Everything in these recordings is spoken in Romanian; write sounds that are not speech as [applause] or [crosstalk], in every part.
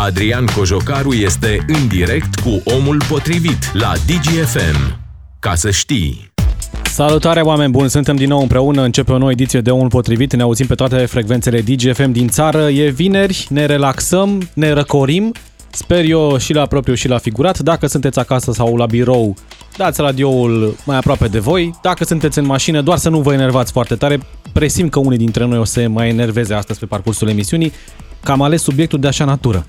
Adrian Cojocaru este în direct cu omul potrivit la DGFM. Ca să știi! Salutare oameni buni, suntem din nou împreună, începe o nouă ediție de Omul Potrivit, ne auzim pe toate frecvențele DGFM din țară, e vineri, ne relaxăm, ne răcorim, sper eu și la propriu și la figurat, dacă sunteți acasă sau la birou, dați radioul mai aproape de voi, dacă sunteți în mașină, doar să nu vă enervați foarte tare, presim că unii dintre noi o să mai enerveze astăzi pe parcursul emisiunii, că am ales subiectul de așa natură.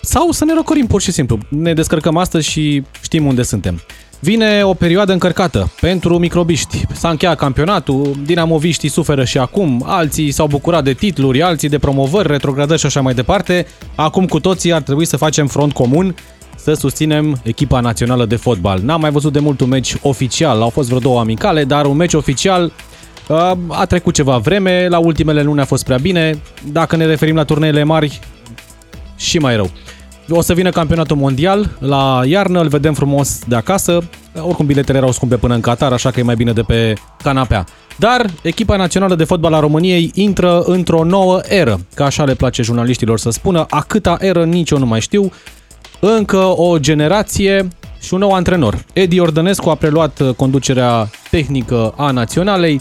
Sau să ne răcorim pur și simplu. Ne descărcăm astăzi și știm unde suntem. Vine o perioadă încărcată pentru microbiști. S-a încheiat campionatul, dinamoviștii suferă și acum, alții s-au bucurat de titluri, alții de promovări, retrogradări și așa mai departe. Acum cu toții ar trebui să facem front comun să susținem echipa națională de fotbal. N-am mai văzut de mult un meci oficial, au fost vreo două amicale, dar un meci oficial uh, a trecut ceva vreme, la ultimele luni a fost prea bine, dacă ne referim la turneele mari, și mai rău. O să vină campionatul mondial la iarnă, îl vedem frumos de acasă. Oricum biletele erau scumpe până în Qatar, așa că e mai bine de pe canapea. Dar echipa națională de fotbal a României intră într-o nouă eră, ca așa le place jurnaliștilor să spună, a câta eră nici eu nu mai știu. Încă o generație și un nou antrenor. Edi Ordănescu a preluat conducerea tehnică a naționalei,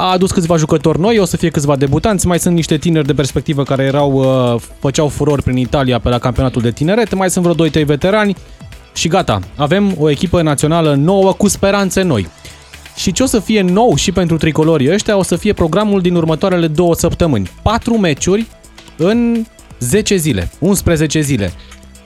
a adus câțiva jucători noi, o să fie câțiva debutanți, mai sunt niște tineri de perspectivă care erau, uh, făceau furori prin Italia pe la campionatul de tineret, mai sunt vreo 2-3 veterani și gata, avem o echipă națională nouă cu speranțe noi. Și ce o să fie nou și pentru tricolorii ăștia o să fie programul din următoarele două săptămâni. 4 meciuri în 10 zile, 11 zile.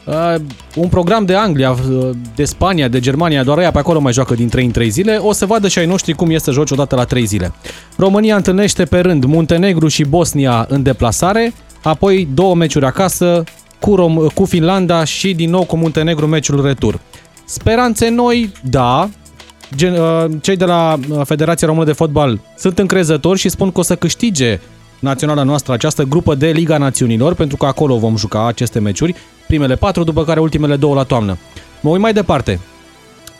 Uh, un program de Anglia, uh, de Spania, de Germania, doar aia pe acolo mai joacă din 3 în 3 zile, o să vadă și ai noștri cum este să joci odată la 3 zile. România întâlnește pe rând Muntenegru și Bosnia în deplasare, apoi două meciuri acasă, cu, Rom- cu Finlanda și din nou cu Muntenegru meciul retur. Speranțe noi, da, Gen, uh, cei de la uh, Federația Română de Fotbal sunt încrezători și spun că o să câștige naționala noastră această grupă de Liga Națiunilor, pentru că acolo vom juca aceste meciuri, primele patru, după care ultimele două la toamnă. Mă uit mai departe.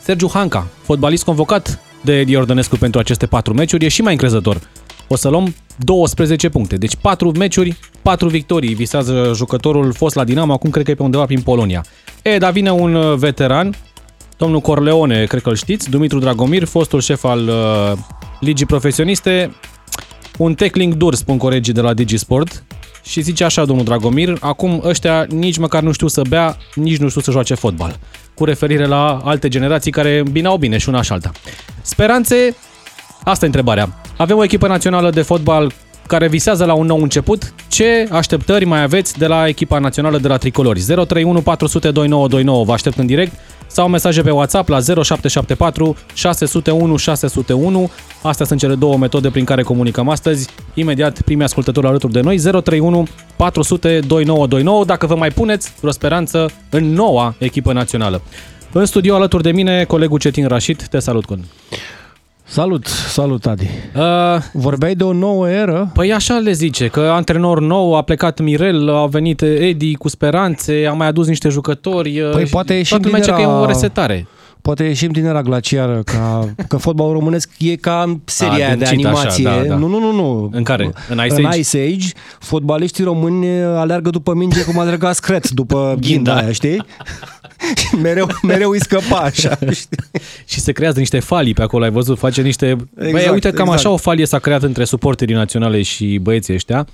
Sergiu Hanca, fotbalist convocat de Edi Ordănescu pentru aceste patru meciuri, e și mai încrezător. O să luăm 12 puncte, deci 4 meciuri, 4 victorii, visează jucătorul fost la Dinamo, acum cred că e pe undeva prin Polonia. E, dar vine un uh, veteran, domnul Corleone, cred că îl știți, Dumitru Dragomir, fostul șef al uh, ligii profesioniste, un tackling dur, spun colegii de la Digisport, și zice așa domnul Dragomir, acum ăștia nici măcar nu știu să bea, nici nu știu să joace fotbal. Cu referire la alte generații care bine au bine și una și alta. Speranțe? Asta e întrebarea. Avem o echipă națională de fotbal care visează la un nou început. Ce așteptări mai aveți de la echipa națională de la Tricolori? 031 400 2929 vă aștept în direct sau mesaje pe WhatsApp la 0774 601 601. Astea sunt cele două metode prin care comunicăm astăzi. Imediat primii ascultători alături de noi 031 400 2929 dacă vă mai puneți vreo speranță în noua echipă națională. În studio alături de mine colegul Cetin Rașit. Te salut, Con. Salut, salut Adi. Uh, Vorbeai de o nouă eră? Păi așa le zice, că antrenor nou, a plecat Mirel, a venit Edi cu speranțe, a mai adus niște jucători. Păi poate ieșim din era... că e o resetare. Poate ieșim din era glaciară, ca, [laughs] că fotbalul românesc e ca în seria a, de animație. Așa, da, da. Nu, nu, nu, nu. În care? În Ice Age? În Ice Age, fotbaliștii români aleargă după minge cum alerga Scret după ghinda aia, știi? [laughs] [laughs] mereu, mereu îi scăpa așa. [laughs] Știi? și se creează niște falii pe acolo, ai văzut, face niște... Exact, Băi, uite, cam exact. așa o falie s-a creat între suporterii naționale și băieții ăștia.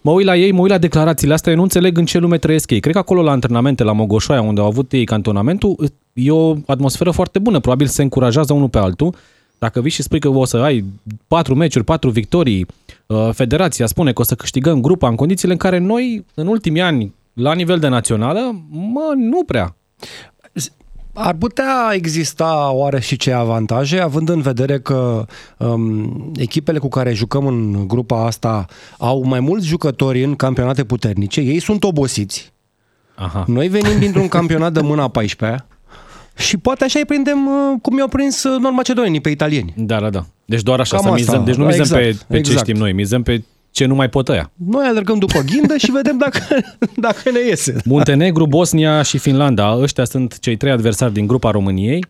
Mă uit la ei, mă uit la declarațiile astea, eu nu înțeleg în ce lume trăiesc ei. Cred că acolo la antrenamente, la Mogoșoaia, unde au avut ei cantonamentul, e o atmosferă foarte bună. Probabil se încurajează unul pe altul. Dacă vii și spui că o să ai patru meciuri, patru victorii, uh, federația spune că o să câștigăm grupa în condițiile în care noi, în ultimii ani, la nivel de națională, mă, nu prea. Ar putea exista oare și ce avantaje, având în vedere că um, echipele cu care jucăm în grupa asta au mai mulți jucători în campionate puternice, ei sunt obosiți. Aha. Noi venim dintr-un campionat de mâna 14 și poate așa îi prindem uh, cum i-au prins uh, nord macedonii pe italieni. Da, da, da. Deci doar așa Cam să mizăm. Deci nu mizăm exact, pe, pe exact. ce știm noi, mizăm pe ce nu mai pot ăia. Noi alergăm după ghindă și vedem dacă, [laughs] dacă ne iese. Muntenegru, Bosnia și Finlanda, ăștia sunt cei trei adversari din grupa României.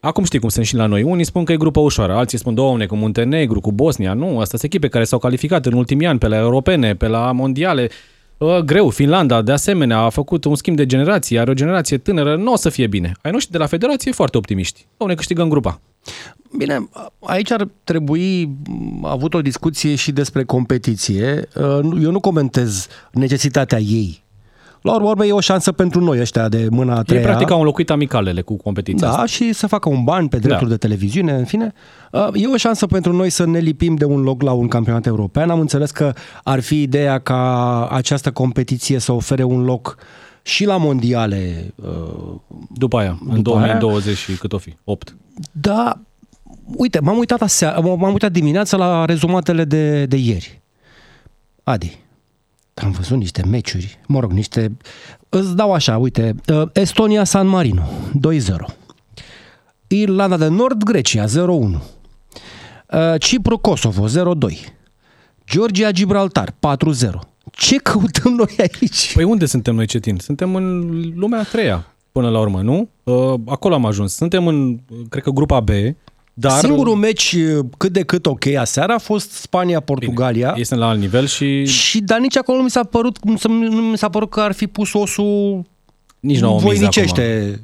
Acum știi cum sunt și la noi. Unii spun că e grupă ușoară, alții spun, doamne, cu Muntenegru, cu Bosnia. Nu, astea sunt echipe care s-au calificat în ultimii ani pe la europene, pe la mondiale. Uh, greu, Finlanda, de asemenea, a făcut un schimb de generație, are o generație tânără, nu o să fie bine. Ai noștri de la federație foarte optimiști. O ne câștigăm grupa. Bine, aici ar trebui m, avut o discuție și despre competiție. Uh, nu- Eu nu comentez necesitatea ei. La urmă, urmă, e o șansă pentru noi ăștia de mâna a Ei treia. practic au înlocuit amicalele cu competiția Da, asta. și să facă un ban pe drepturi Da. de televiziune, în fine. Uh, E o șansă pentru noi să ne lipim de un loc la un campionat european. Am înțeles că ar fi ideea ca această competiție să ofere un loc și la mondiale. uh, După aia, în După aia? 2020 și cât o fi? 8. Da, uite, m-am uitat, asea, m-am uitat dimineața la rezumatele de, de ieri. Adi, am văzut niște meciuri, mă rog, niște... Îți dau așa, uite, uh, Estonia-San Marino, 2-0. Irlanda de Nord, Grecia, 0-1. Uh, Cipru-Kosovo, 0-2. Georgia-Gibraltar, 4-0. Ce căutăm noi aici? Păi unde suntem noi, Cetin? Suntem în lumea a treia, până la urmă, nu? Uh, Acolo am ajuns. Suntem în, cred că, grupa B, dar... Singurul meci uh, cât de cât ok aseară a fost Spania-Portugalia. Este la alt nivel și Și dar nici acolo nu mi s-a părut, nu, s- nu mi s-a părut că ar fi pus osul nici nu au miză acum. voinicește.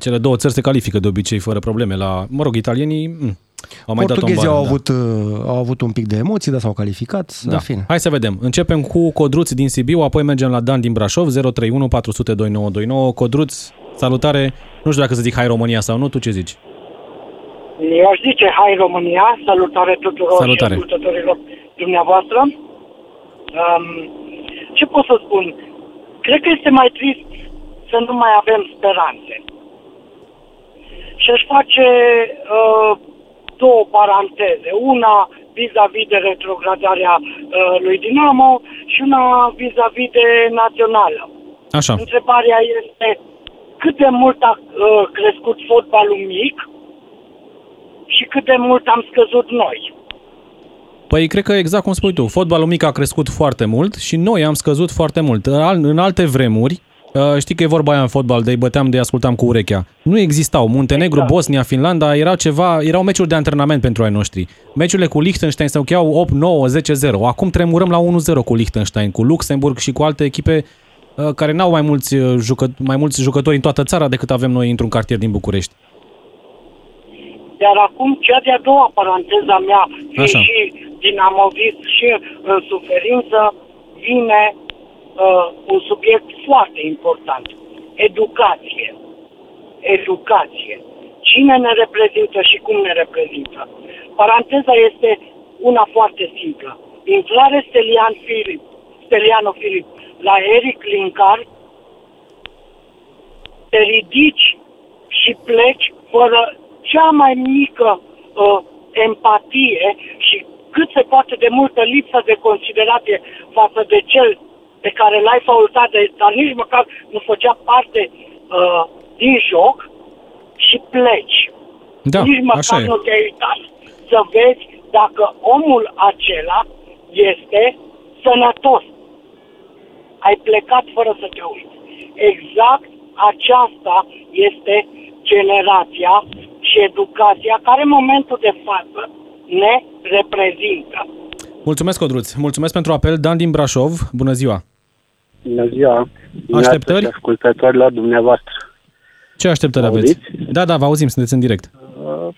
Cele două țări se califică de obicei fără probleme. La, mă rog, italienii mm, au mai dat Portughezii o au, da. avut, uh, au avut un pic de emoții, dar s-au calificat. Da. În fine. Hai să vedem. Începem cu Codruț din Sibiu, apoi mergem la Dan din Brașov, 031 400 2929. Codruț, salutare. Nu știu dacă să zic hai România sau nu, tu ce zici? Eu aș zice, hai România, salutare tuturor Salutare. și ascultătorilor dumneavoastră. Um, ce pot să spun? Cred că este mai trist să nu mai avem speranțe. Și aș face uh, două paranteze. Una vis-a-vis de retrogradarea uh, lui Dinamo și una vis-a-vis de națională. Așa. Întrebarea este cât de mult a uh, crescut fotbalul mic și cât de mult am scăzut noi. Păi cred că exact cum spui tu, fotbalul mic a crescut foarte mult și noi am scăzut foarte mult. În al- În alte vremuri, uh, știi că e vorba aia în fotbal, de îi băteam, de ascultam cu urechea. Nu existau. Muntenegru, Exact. Bosnia, Finlanda, erau ceva, erau meciuri de antrenament pentru ai noștri. Meciurile cu Liechtenstein se încheiau 8, 9, 10, 0. Acum tremurăm la 1-0 cu Liechtenstein, cu Luxemburg și cu alte echipe uh, care n-au mai mulți, uh, jucă, mai mulți jucători în toată țara decât avem noi într-un cartier din București. Iar acum, cea de-a doua paranteza mea, fiind Așa. și dinamovist și în suferință, vine uh, un subiect foarte important. Educație. Educație. Cine ne reprezintă și cum ne reprezintă. Paranteza este una foarte simplă. Intrare Stelian Filip, Steliano Filip la Eric Linkar, te ridici și pleci fără cea mai mică uh, empatie și cât se poate de multă lipsă de considerație față de cel pe care l-ai faultat, de- dar nici măcar nu făcea parte uh, din joc și pleci. Da, nici măcar așa e. nu te-ai uitat să vezi dacă omul acela este sănătos. Ai plecat fără să te uiți. Exact aceasta este generația și educația care în momentul de față ne reprezintă. Mulțumesc, Codruț. Mulțumesc pentru apel. Dan din Brașov, bună ziua. Bună ziua! Așteptări? Și ascultătorilor dumneavoastră. Ce așteptări Mă aveți? auziți? Da, da, vă auzim, sunteți în direct. Uh,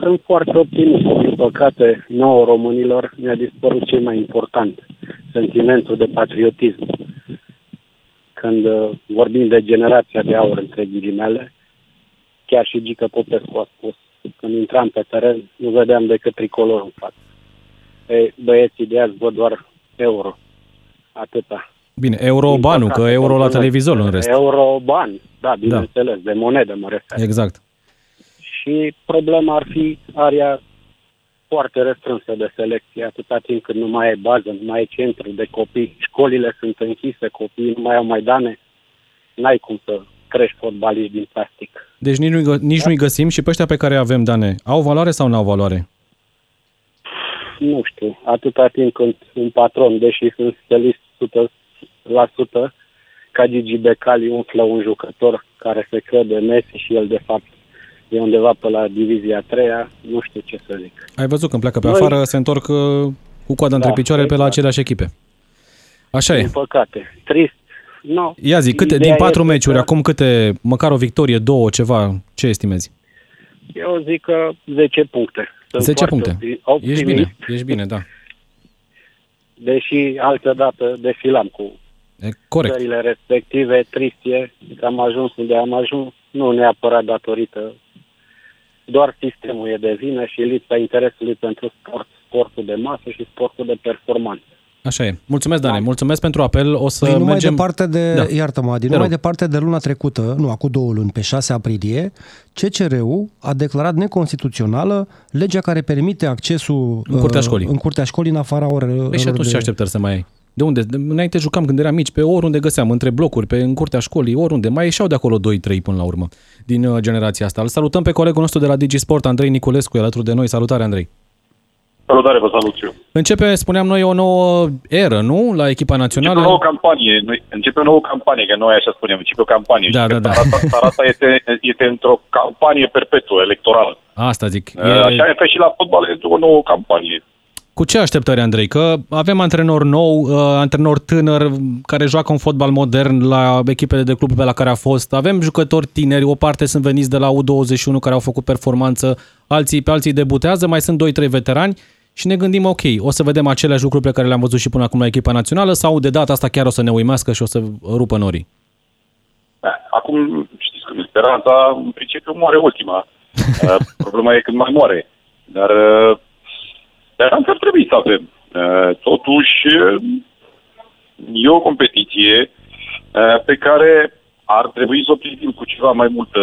Sunt foarte optimist. Din păcate, nouă românilor mi-a dispărut cel mai important, sentimentul de patriotism. Când uh, vorbim de generația de aur, între ghilimele, chiar și Gică Popescu a spus, când intram pe teren, nu vedeam decât tricolorul în față. Ei, băieții de azi văd doar euro. Atâta. Bine, euro Din banul, păcate, că euro la mulțumesc. televizor în rest. Euro bani, da, bineînțeles, de monedă mă refer. Exact. Și problema ar fi area foarte restrânsă de selecție, atâta timp cât nu mai ai bază, nu mai ai centru de copii, școlile sunt închise, copiii nu mai au maidane, n-ai cum să crești fotbaliști din plastic. Deci nici, nu, nici nu-i găsim și pe ăștia pe care îi avem, Dane, au valoare sau nu au valoare? Nu știu, atâta timp când un patron, deși sunt stelist 100% ca Gigi Becali umflă un jucător care se crede Messi și el de fapt e undeva pe la divizia a treia, nu știu ce să zic. Ai văzut când pleacă pe Noi- afară, se întorc uh, cu coada între Da, picioare pe la exact. aceleași echipe. Așa e. Din păcate. Trist. No, Ia zi, câte, ideea din patru este meciuri, că acum câte, măcar o victorie, două, ceva, ce estimezi? Eu zic că 10 puncte. Sunt 10 foarte puncte. opti- optimist, Ești bine, ești bine, da. [laughs] Deși altă dată defilam cu E corect. țările respective, trist e că am ajuns unde am ajuns, nu neapărat datorită, doar sistemul e de vină și lipsa interesului pentru sport, sportul de masă și sportul de performanță. Așa e. Mulțumesc, Dane, mulțumesc pentru apel. O să Păi nu mai mergem... departe de, Da. da. iartă-mă, Adi, Te nu mai rog. departe de luna trecută, nu, acum două luni, pe 6 aprilie, CCR-ul a declarat neconstituțională legea care permite accesul În curtea uh, școlii. în curtea școlii în afara orelor Păi și atunci de... ce așteptări să mai ai? De unde? De- Înainte jucam când eram mici, pe oriunde găseam, între blocuri, pe în curtea școlii, oriunde. Mai ieșeau de acolo 2-3 până la urmă, din uh, generația asta. Îl salutăm pe colegul nostru de la Digisport, Andrei Niculescu, e alături de noi. Salutare, Andrei. Salutare, vă salut și eu. Începe, spuneam noi, o nouă eră, nu? La echipa Începe o națională. nouă campanie, noi, începe o nouă campanie, că noi așa spunem, începe o campanie. Da, Și da, că da. Țara asta, țara asta este, este într-o campanie perpetuă electorală. Asta zic. E... Așa e și la fotbal, este o nouă campanie. Cu ce așteptări, Andrei? Că avem antrenor nou, uh, antrenor tânăr care joacă un fotbal modern la echipele de club pe la care a fost. Avem jucători tineri, o parte sunt veniți de la U21 care au făcut performanță, alții pe alții debutează, mai sunt 2-3 veterani și ne gândim, ok, o să vedem aceleași lucruri pe care le-am văzut și până acum la echipa națională sau de data asta chiar o să ne uimească și o să rupă norii? Da, Acum, știți că speranța, în principiu, moare ultima. [laughs] Uh, Problema e când mai moare. Dar uh, speranța ar trebui să avem. Uh, Totuși, uh, e o competiție uh, pe care ar trebui să o privim cu ceva mai multă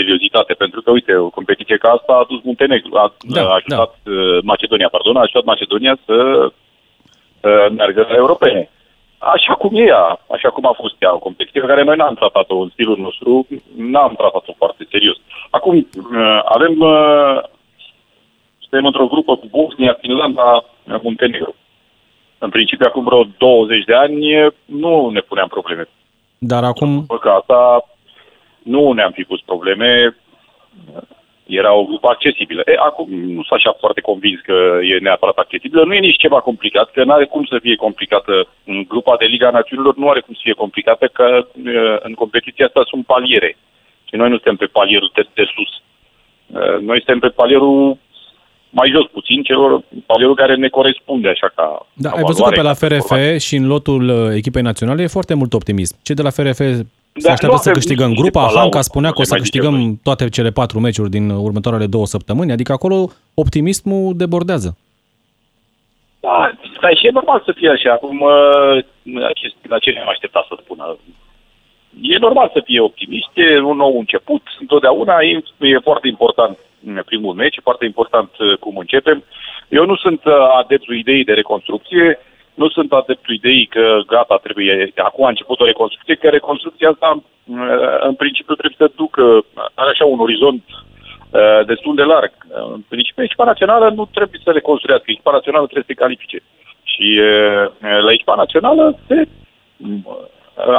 seriozitate, pentru că, uite, o competiție ca asta a dus Muntenegru, a, Da, a ajutat uh, Macedonia, pardon, a ajutat Macedonia să uh, meargă la europene. Așa cum e ea, așa cum a fost ea, o competiție pe care noi n-am tratat-o în stilul nostru, n-am tratat-o foarte serios. Acum, uh, avem, uh, suntem într-o grupă cu Bosnia, Finlanda, Muntenegru. În principiu, acum vreo 20 de ani, nu ne puneam probleme Dar acum, după că asta nu ne-am fi pus probleme, era o grupă accesibilă. E, acum nu sunt așa foarte convins că e neapărat accesibilă, nu e nici ceva complicat, că nu are cum să fie complicată în grupa de Liga Națiunilor, nu are cum să fie complicată, că e, în competiția asta sunt paliere. Și noi nu suntem pe palierul de, de sus. E, Noi suntem pe palierul mai jos puțin, celor, palierul care ne corespunde așa ca da, ca ai văzut că valoare, pe la ca FRF performanță. și în lotul uh, echipei naționale e foarte mult optimism. Cei de la FRF se Da, așteaptă nu să avem câștigăm nici grupa. Palau, Hanca spunea că o ne să mai zicem câștigăm noi. toate cele patru meciuri din următoarele două săptămâni, adică acolo optimismul debordează. Da, dar și e normal să fie așa. Acum, uh, la ce- la ce ne-am așteptat să spună? E normal să fie optimist, e un nou început, întotdeauna e, e foarte important în primul meci, e foarte important uh, cum începem. Eu nu sunt uh, adeptul ideii de reconstrucție, nu sunt adeptul ideii că gata, trebuie, acum a început o reconstrucție, că reconstrucția asta uh, în principiu trebuie să ducă, are așa un orizont uh, destul de larg. Uh, În principiu, echipa națională nu trebuie să reconstruiască, echipa națională trebuie să se califice. Și uh, la echipa națională se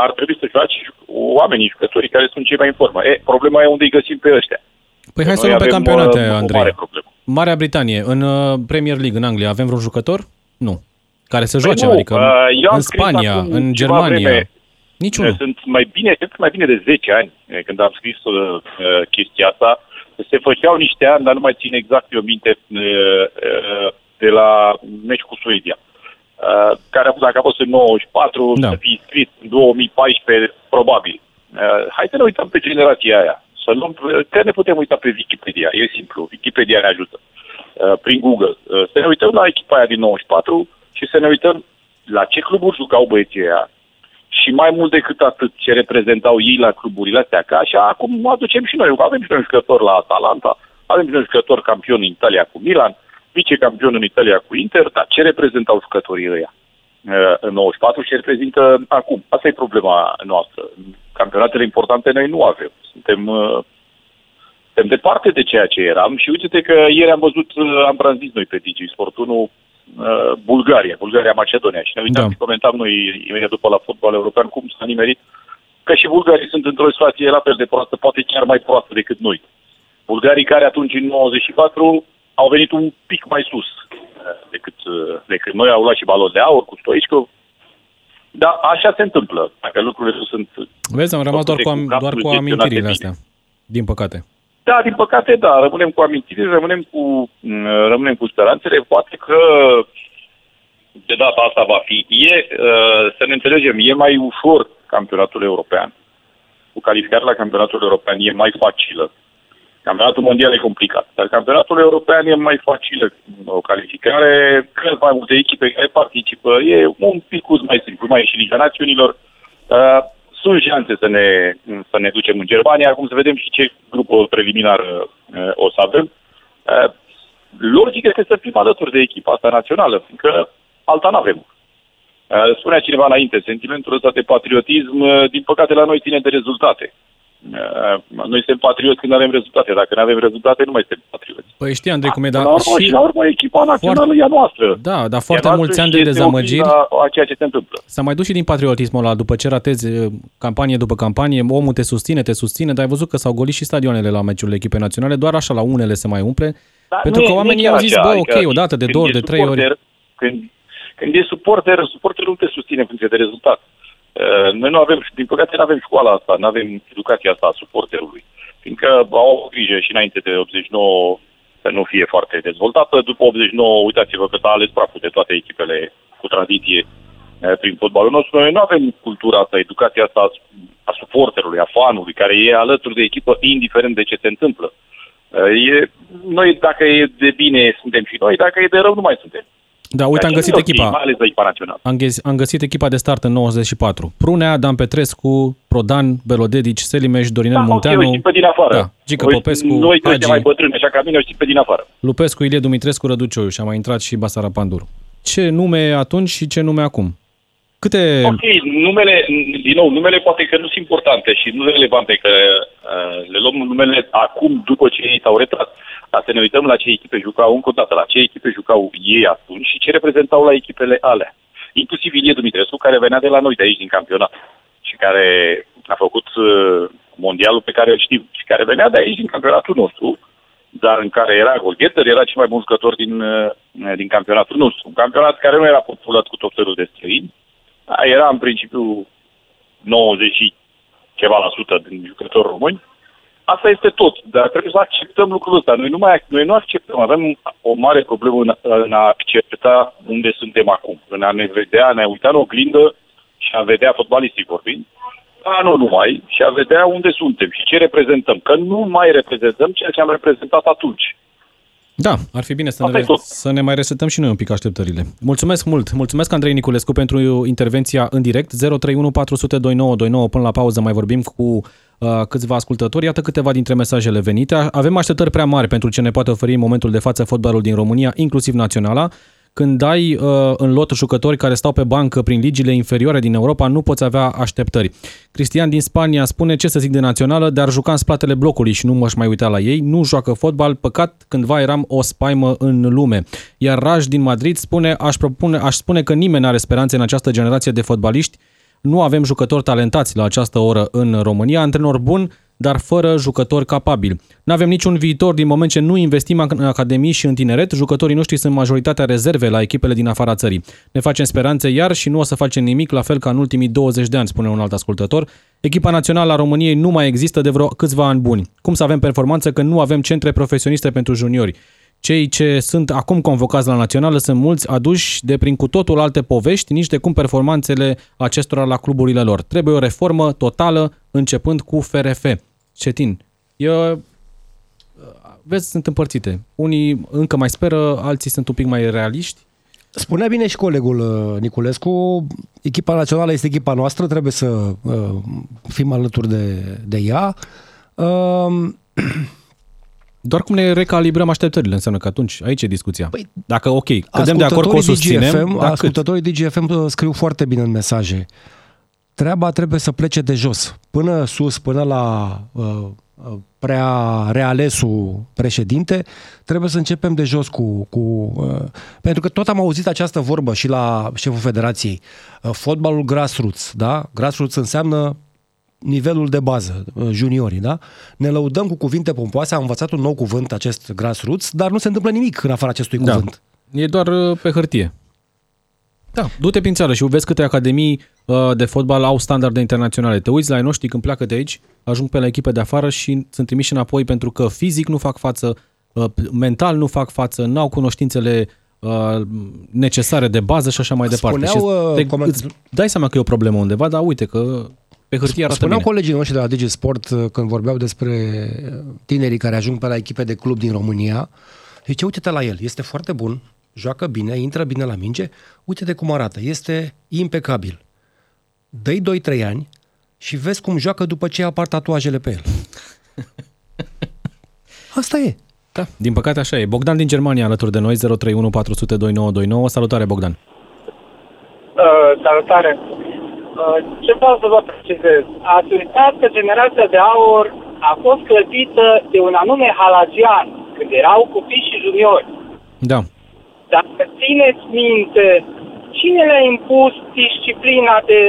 ar trebui să joace oamenii, jucătorii care sunt cei mai în formă. E, problema e unde îi găsim pe ăștia. Păi hai să Noi luăm pe avem, campionate, uh, o Andrei. mare problemă. Marea Britanie, în uh, Premier League, în Anglia, avem vreun jucător? Nu. Care să joace, nu, adică uh, eu am în scris Spania, acum în ceva Germania. vreme, Niciunul. Sunt mai bine, cred că mai bine de 10 ani, eh, când am scris uh, uh, chestia asta, se făceau niște ani, dar nu mai țin exact eu minte, uh, uh, de la meci cu Suedia. Uh, care a fost, dacă a fost în 94, Da. să fi scris în 2014, probabil. Uh, hai să ne uităm pe generația aia. Să luăm, că ne putem uita pe Wikipedia, e simplu, Wikipedia ne ajută. Uh, prin Google. Uh, să ne uităm la echipa aia din 94 și să ne uităm la ce cluburi jucau băieții aia, și mai mult decât atât ce reprezentau ei la cluburile astea, că așa acum aducem și noi. Avem și noi un jucător la Atalanta, avem și noi un jucător campion în Italia cu Milan, vicecampion în Italia cu Inter, dar ce reprezentau jucătorii ăia uh, în 94 și ce reprezintă acum? Asta e problema noastră. Campionatele importante noi nu avem. Suntem, uh, suntem departe de ceea ce eram și uite că ieri am văzut, uh, am tranzis noi pe Digi Sport 1 uh, Bulgaria, Bulgaria-Macedonia și ne uitam Da. și comentam noi imediat după la fotbal european cum s-a nimerit că și bulgarii sunt într-o situație la fel de proastă, poate chiar mai proastă decât noi. Bulgarii care atunci în 94 au venit un pic mai sus uh, decât, uh, decât noi, au luat și balon de aur cu Stoichkov Da, așa se întâmplă. Dacă lucrurile nu sunt... Vezi, am rămas doar cu, am, capul doar cu gestionate amintirile bine. astea. Din păcate. Da, din păcate, da, rămânem cu amintiri, rămânem cu, m, rămânem cu speranțele. Poate că de data asta va fi. E, uh, să ne înțelegem, e mai ușor campionatul european. Cu calificarea la campionatul european e mai facilă. Campionatul mondial e complicat, dar campionatul european e mai facilă o calificare, cred mai multe echipe care participă, e un pic mai simplu, mai e și Liga Națiunilor. Uh, sunt șanse să ne, să ne ducem în Germania, acum să vedem și ce grup preliminar uh, o să avem. Uh, logic este să fim alături de echipa asta națională, fiindcă alta nu avem. Uh, spunea cineva înainte, sentimentul ăsta de patriotism, uh, din păcate la noi ține de rezultate. Uh, Noi suntem patrioți când avem rezultate. Dacă nu avem rezultate, nu mai suntem patrioți. Păi știi, Andrei, cum e, Până dar la urmă, și... și... la urmă, echipa națională Foarte- e a noastră. Da, dar E foarte a mulți noastră ani și de este dezamăgiri. oglinda A ceea ce se întâmplă. S-a mai dus și din patriotismul ăla după ce ratezi eh, campanie după campanie, omul te susține, te susține, dar ai văzut că s-au golit și stadioanele la meciurile echipei naționale, doar așa la unele se mai umple, Dar pentru nu că e- nu e oamenii chiar au zis, așa, bă, adică ok, o dată, de când două ori, e de trei ori. suporter, Când, când e suporter, suporterul nu te susține în funcție de rezultat. Uh, Noi nu avem, din păcate, nu avem școala asta, nu avem educația asta a suporterului. Fiindcă au grijă și înainte de 89 să nu fie foarte dezvoltată. După 89, uitați-vă că s-a ales praful de toate echipele cu tradiție eh, prin fotbalul nostru. Noi nu avem cultura asta, educația asta a- a suporterului, a fanului, care e alături de echipă, indiferent de ce se întâmplă. Eh, E, noi, dacă e de bine, suntem și noi, dacă e de rău, nu mai suntem. Da, uite, am Ceea ce găsit nu e ok, echipa. Mai ales de echipa națională. Am, ghes, am găsit echipa de start în 94. Prunea, Dan Petrescu, Prodan, Belodedici, Selimeș, Dorinel Da, ok, Munteanu, o echipă din afară. Da, Gică O- Popescu, Noi trei Hagi. mai bătrâni, așa ca mine, o echipă din afară. Lupescu, Ilie Dumitrescu, Răducioiu și a mai intrat și Basara Pandur. Ce nume atunci și ce nume acum? Câte... Ok, numele, din nou, numele poate că nu sunt importante și nu relevante, că uh, le luăm numele acum, după ce ei s-au retras. Dar să ne uităm la ce echipe jucau, încă o dată, la ce echipe jucau ei atunci și ce reprezentau la echipele alea. Inclusiv Ilie Dumitrescu, care venea de la noi, de aici, din campionat, și care a făcut uh, mondialul pe care îl știm, și care venea de aici, din campionatul nostru, dar în care era golgheter, era cel mai bun jucător din, uh, din campionatul nostru. Un campionat care nu era populat cu tot felul de străini, da, era în principiu 90 și ceva la sută din jucători români. Asta este tot, dar trebuie să acceptăm lucrul ăsta. Noi nu, mai, noi nu acceptăm, avem o mare problemă în, în a accepta unde suntem acum, în a ne vedea, a ne uita în oglindă și a vedea fotbalistic vorbind, a, nu numai, și a vedea unde suntem și ce reprezentăm. Că nu mai reprezentăm ceea ce am reprezentat atunci. Da, ar fi bine să Asta ne, e tot. să ne mai resetăm și noi un pic așteptările. Mulțumesc mult! Mulțumesc, Andrei Niculescu, pentru intervenția în direct. 031 400 2929. Până la pauză mai vorbim cu uh, câțiva ascultători. Iată câteva dintre mesajele venite. Avem așteptări prea mari pentru ce ne poate oferi în momentul de față fotbalul din România, inclusiv naționala. Când ai uh, în lot jucători care stau pe bancă prin ligile inferioare din Europa, nu poți avea așteptări. Cristian din Spania spune ce să zic de națională, dar juca în spatele blocului și nu m-aș mai uita la ei. Nu joacă fotbal, păcat, cândva eram o spaimă în lume. Iar Raj din Madrid spune, aș, propune, aș spune că nimeni nu are speranțe în această generație de fotbaliști. Nu avem jucători talentați la această oră în România, antrenor bun, dar fără jucători capabili. Nu avem niciun viitor din moment ce nu investim în academii și în tineret. Jucătorii noștri sunt majoritatea rezerve la echipele din afara țării. Ne facem speranțe iar și nu o să facem nimic, la fel ca în ultimii 20 de ani, spune un alt ascultător. Echipa națională a României nu mai există de vreo câțiva ani buni. Cum să avem performanță când nu avem centre profesioniste pentru juniori? Cei ce sunt acum convocați la națională sunt mulți aduși de prin cu totul alte povești, nici de cum performanțele acestora la cluburile lor. Trebuie o reformă totală, începând cu FRF. Cetin, eu, vezi, sunt împărțite. Unii încă mai speră, alții sunt un pic mai realiști. Spunea bine și colegul uh, Niculescu, echipa națională este echipa noastră, trebuie să uh, fim alături de, de ea. Uh, [clears throat] Doar cum ne recalibrăm așteptările, înseamnă că atunci aici e discuția. Păi, Dacă, ok, cădem de acord că o susținem, DGFM, dar cât? ascultătorii DGFM uh, scriu foarte bine în mesaje. Treaba trebuie să plece de jos, până sus, până la uh, uh, prea realesul președinte, trebuie să începem de jos cu... cu uh, pentru că tot am auzit această vorbă și la șeful federației. Uh, fotbalul grassroots, da? Grassroots înseamnă nivelul de bază, uh, juniorii, da? Ne lăudăm cu cuvinte pompoase, am învățat un nou cuvânt, acest grassroots, dar nu se întâmplă nimic în afara acestui Da. cuvânt. E doar uh, pe hârtie. Da, du-te prin țară și vezi câte academii uh, de fotbal au standarde internaționale. Te uiți la ai noștri când pleacă de aici, ajung pe la echipe de afară și sunt trimiși înapoi pentru că fizic nu fac față, uh, mental nu fac față, n-au cunoștințele uh, necesare de bază și așa mai departe. Spuneau, și uh, coment- îți dai seama că e o problemă undeva, dar uite că pe hârtie arată Spuneau bine. colegii noștri de la Digi Sport uh, când vorbeau despre tinerii care ajung pe la echipe de club din România. Zice, uite-te la el, este foarte bun, joacă bine, intră bine la minge, uite-te cum arată, este impecabil. Dă-i 2-3 ani și vezi cum joacă după ce apar tatuajele pe el. [laughs] Asta e. Da, din păcate așa e. Bogdan din Germania alături de noi, 031 400 2929. Salutare, Bogdan. Uh, salutare! Uh, ce vreau să vă precizez? Ați uitat că generația de aur a fost clădită de un anume halazian, când erau copii și juniori. Da. Dacă țineți minte, cine le-a impus disciplina de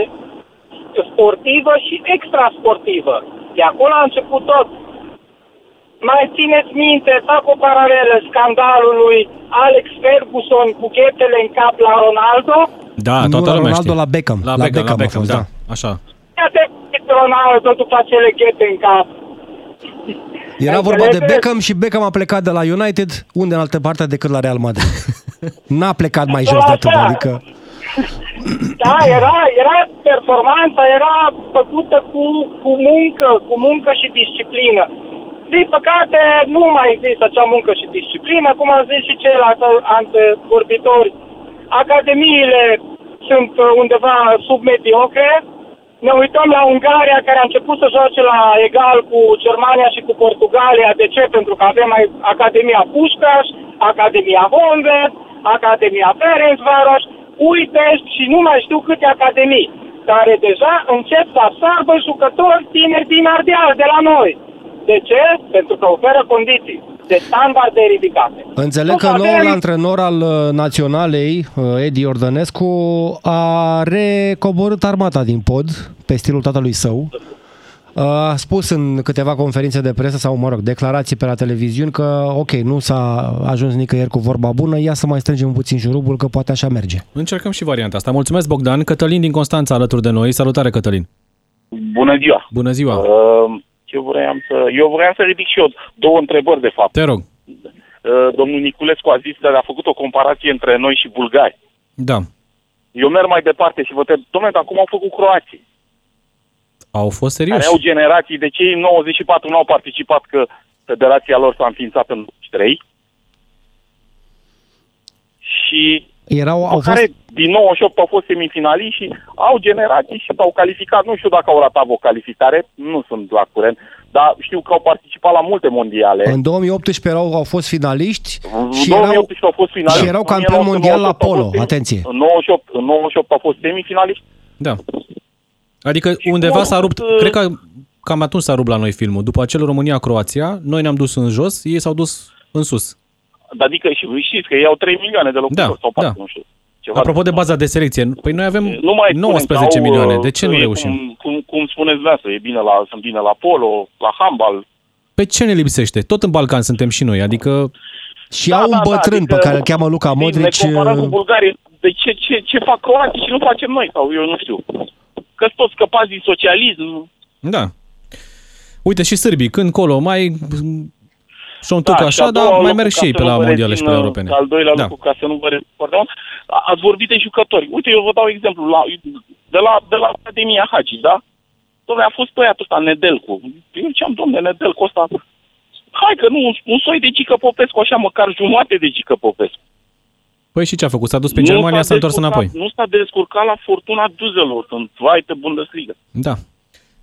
sportivă și extrasportivă? De acolo a început tot. Mai țineți minte, fac o paralelă scandalului Alex Ferguson cu ghetele în cap la Ronaldo? Da, Nu toată la lumea Ronaldo, știe. la Beckham. La, La Beckham, Beckham la a Beckham, fost, da. da. Așa. Ia te Ronaldo după acele ghete în cap. Era vorba de Înțelegeți? Beckham și Beckham a plecat de la United, unde în altă parte decât la Real Madrid. [laughs] N-a plecat mai jos de atât, adică... Da, era, era performanța, era făcută cu, cu muncă, cu muncă și disciplină. Din păcate, nu mai există acea muncă și disciplină, cum au zis și ceilalți antevorbitori. Academiile sunt uh, undeva submediocre. Ne uităm la Ungaria, care a început să joace la egal cu Germania și cu Portugalia. De ce? Pentru că avem mai Academia Pușcaș, Academia Honved, Academia Ferencvaros, uite și nu mai știu câte academii, care deja încep să absorbă jucători tineri din Ardeal de la noi. De ce? Pentru că oferă condiții de standarde ridicate. Înțeleg că Nu noul avem- antrenor al uh, naționalei, uh, Edi Ordănescu, a recoborât armata din pod pe stilul tatălui său. A spus în câteva conferințe de presă sau, mă rog, declarații pe la televiziuni că, ok, nu s-a ajuns nicăieri cu vorba bună, ia să mai strângem puțin șurubul, că poate așa merge. Încercăm și varianta asta. Mulțumesc, Bogdan. Cătălin din Constanța alături de noi. Salutare, Cătălin. Bună ziua! Bună ziua. Uh, eu vreau să, eu vreau să ridic și eu două întrebări, de fapt. Te rog. Uh, domnul Niculescu a zis că a făcut o comparație între noi și bulgari. Da. Eu merg mai departe și vă întreb, domnule, dar cum au făcut croații? Au fost Care serioși. au generații, de ce în 94 nu au participat că federația lor s-a înființat în 93? Și Erau, au au fost, care din 98 au fost semifinaliști și au generații și s-au calificat. Nu știu dacă au ratat o calificare, nu sunt la curent, dar știu că au participat la multe mondiale. în 2018 erau, au fost finaliști În și 2018 erau, au fost finaliști. și erau În campioni mondial la 1998 au polo, fost semi- atenție. În 98, în 98 au fost semifinaliști. Da. Adică Și undeva cum au s-a rupt, făcut, uh, cred că cam atunci s-a rupt la noi filmul. După acel România-Croația, noi ne-am dus în jos, ei s-au dus în sus. Adică și știți că ei au 3 milioane de locuitori Da, sau 4, da. nu știu. Ceva Apropo de baza de selecție, păi noi avem nu mai spunem 19 că au, milioane. uh, De ce că nu e reușim? Cum, cum, cum spuneți dumneavoastră, e bine la, sunt bine la polo, la handbal. Pe ce ne lipsește? Tot în Balcan suntem și noi, adică și au un bătrân pe care îl cheamă Luca știi, Modric. Ne comparăm cu uh, Bulgaria. De ce, ce, ce fac croații și nu facem noi? Sau eu nu știu. Că toți scăpați din socialism. Da. Uite și sârbii, când colo, mai șontuc și așa, a dar doua mai lucru, merg ca și ei să pe nu la vă mondiale și pe rețin, la europene. Al doilea da. lucru, ca să nu vă rețin foarte mult, a- ați vorbit de jucători. Uite, eu vă dau exemplu. La, de, la, de la Academia Hagi, da? Dom'le, a fost băiatul ăsta, Nedelcu. Eu ziceam, domne, Nedelcu ăsta, hai că nu, un, un soi de Gică Popescu, așa măcar jumate de Gică Popescu. Păi și ce a făcut? S-a dus pe Nu Germania, s-a întors descurcat- înapoi. Nu s-a descurcat la Fortuna Düsseldorf, în Zweite Bundesliga. Da.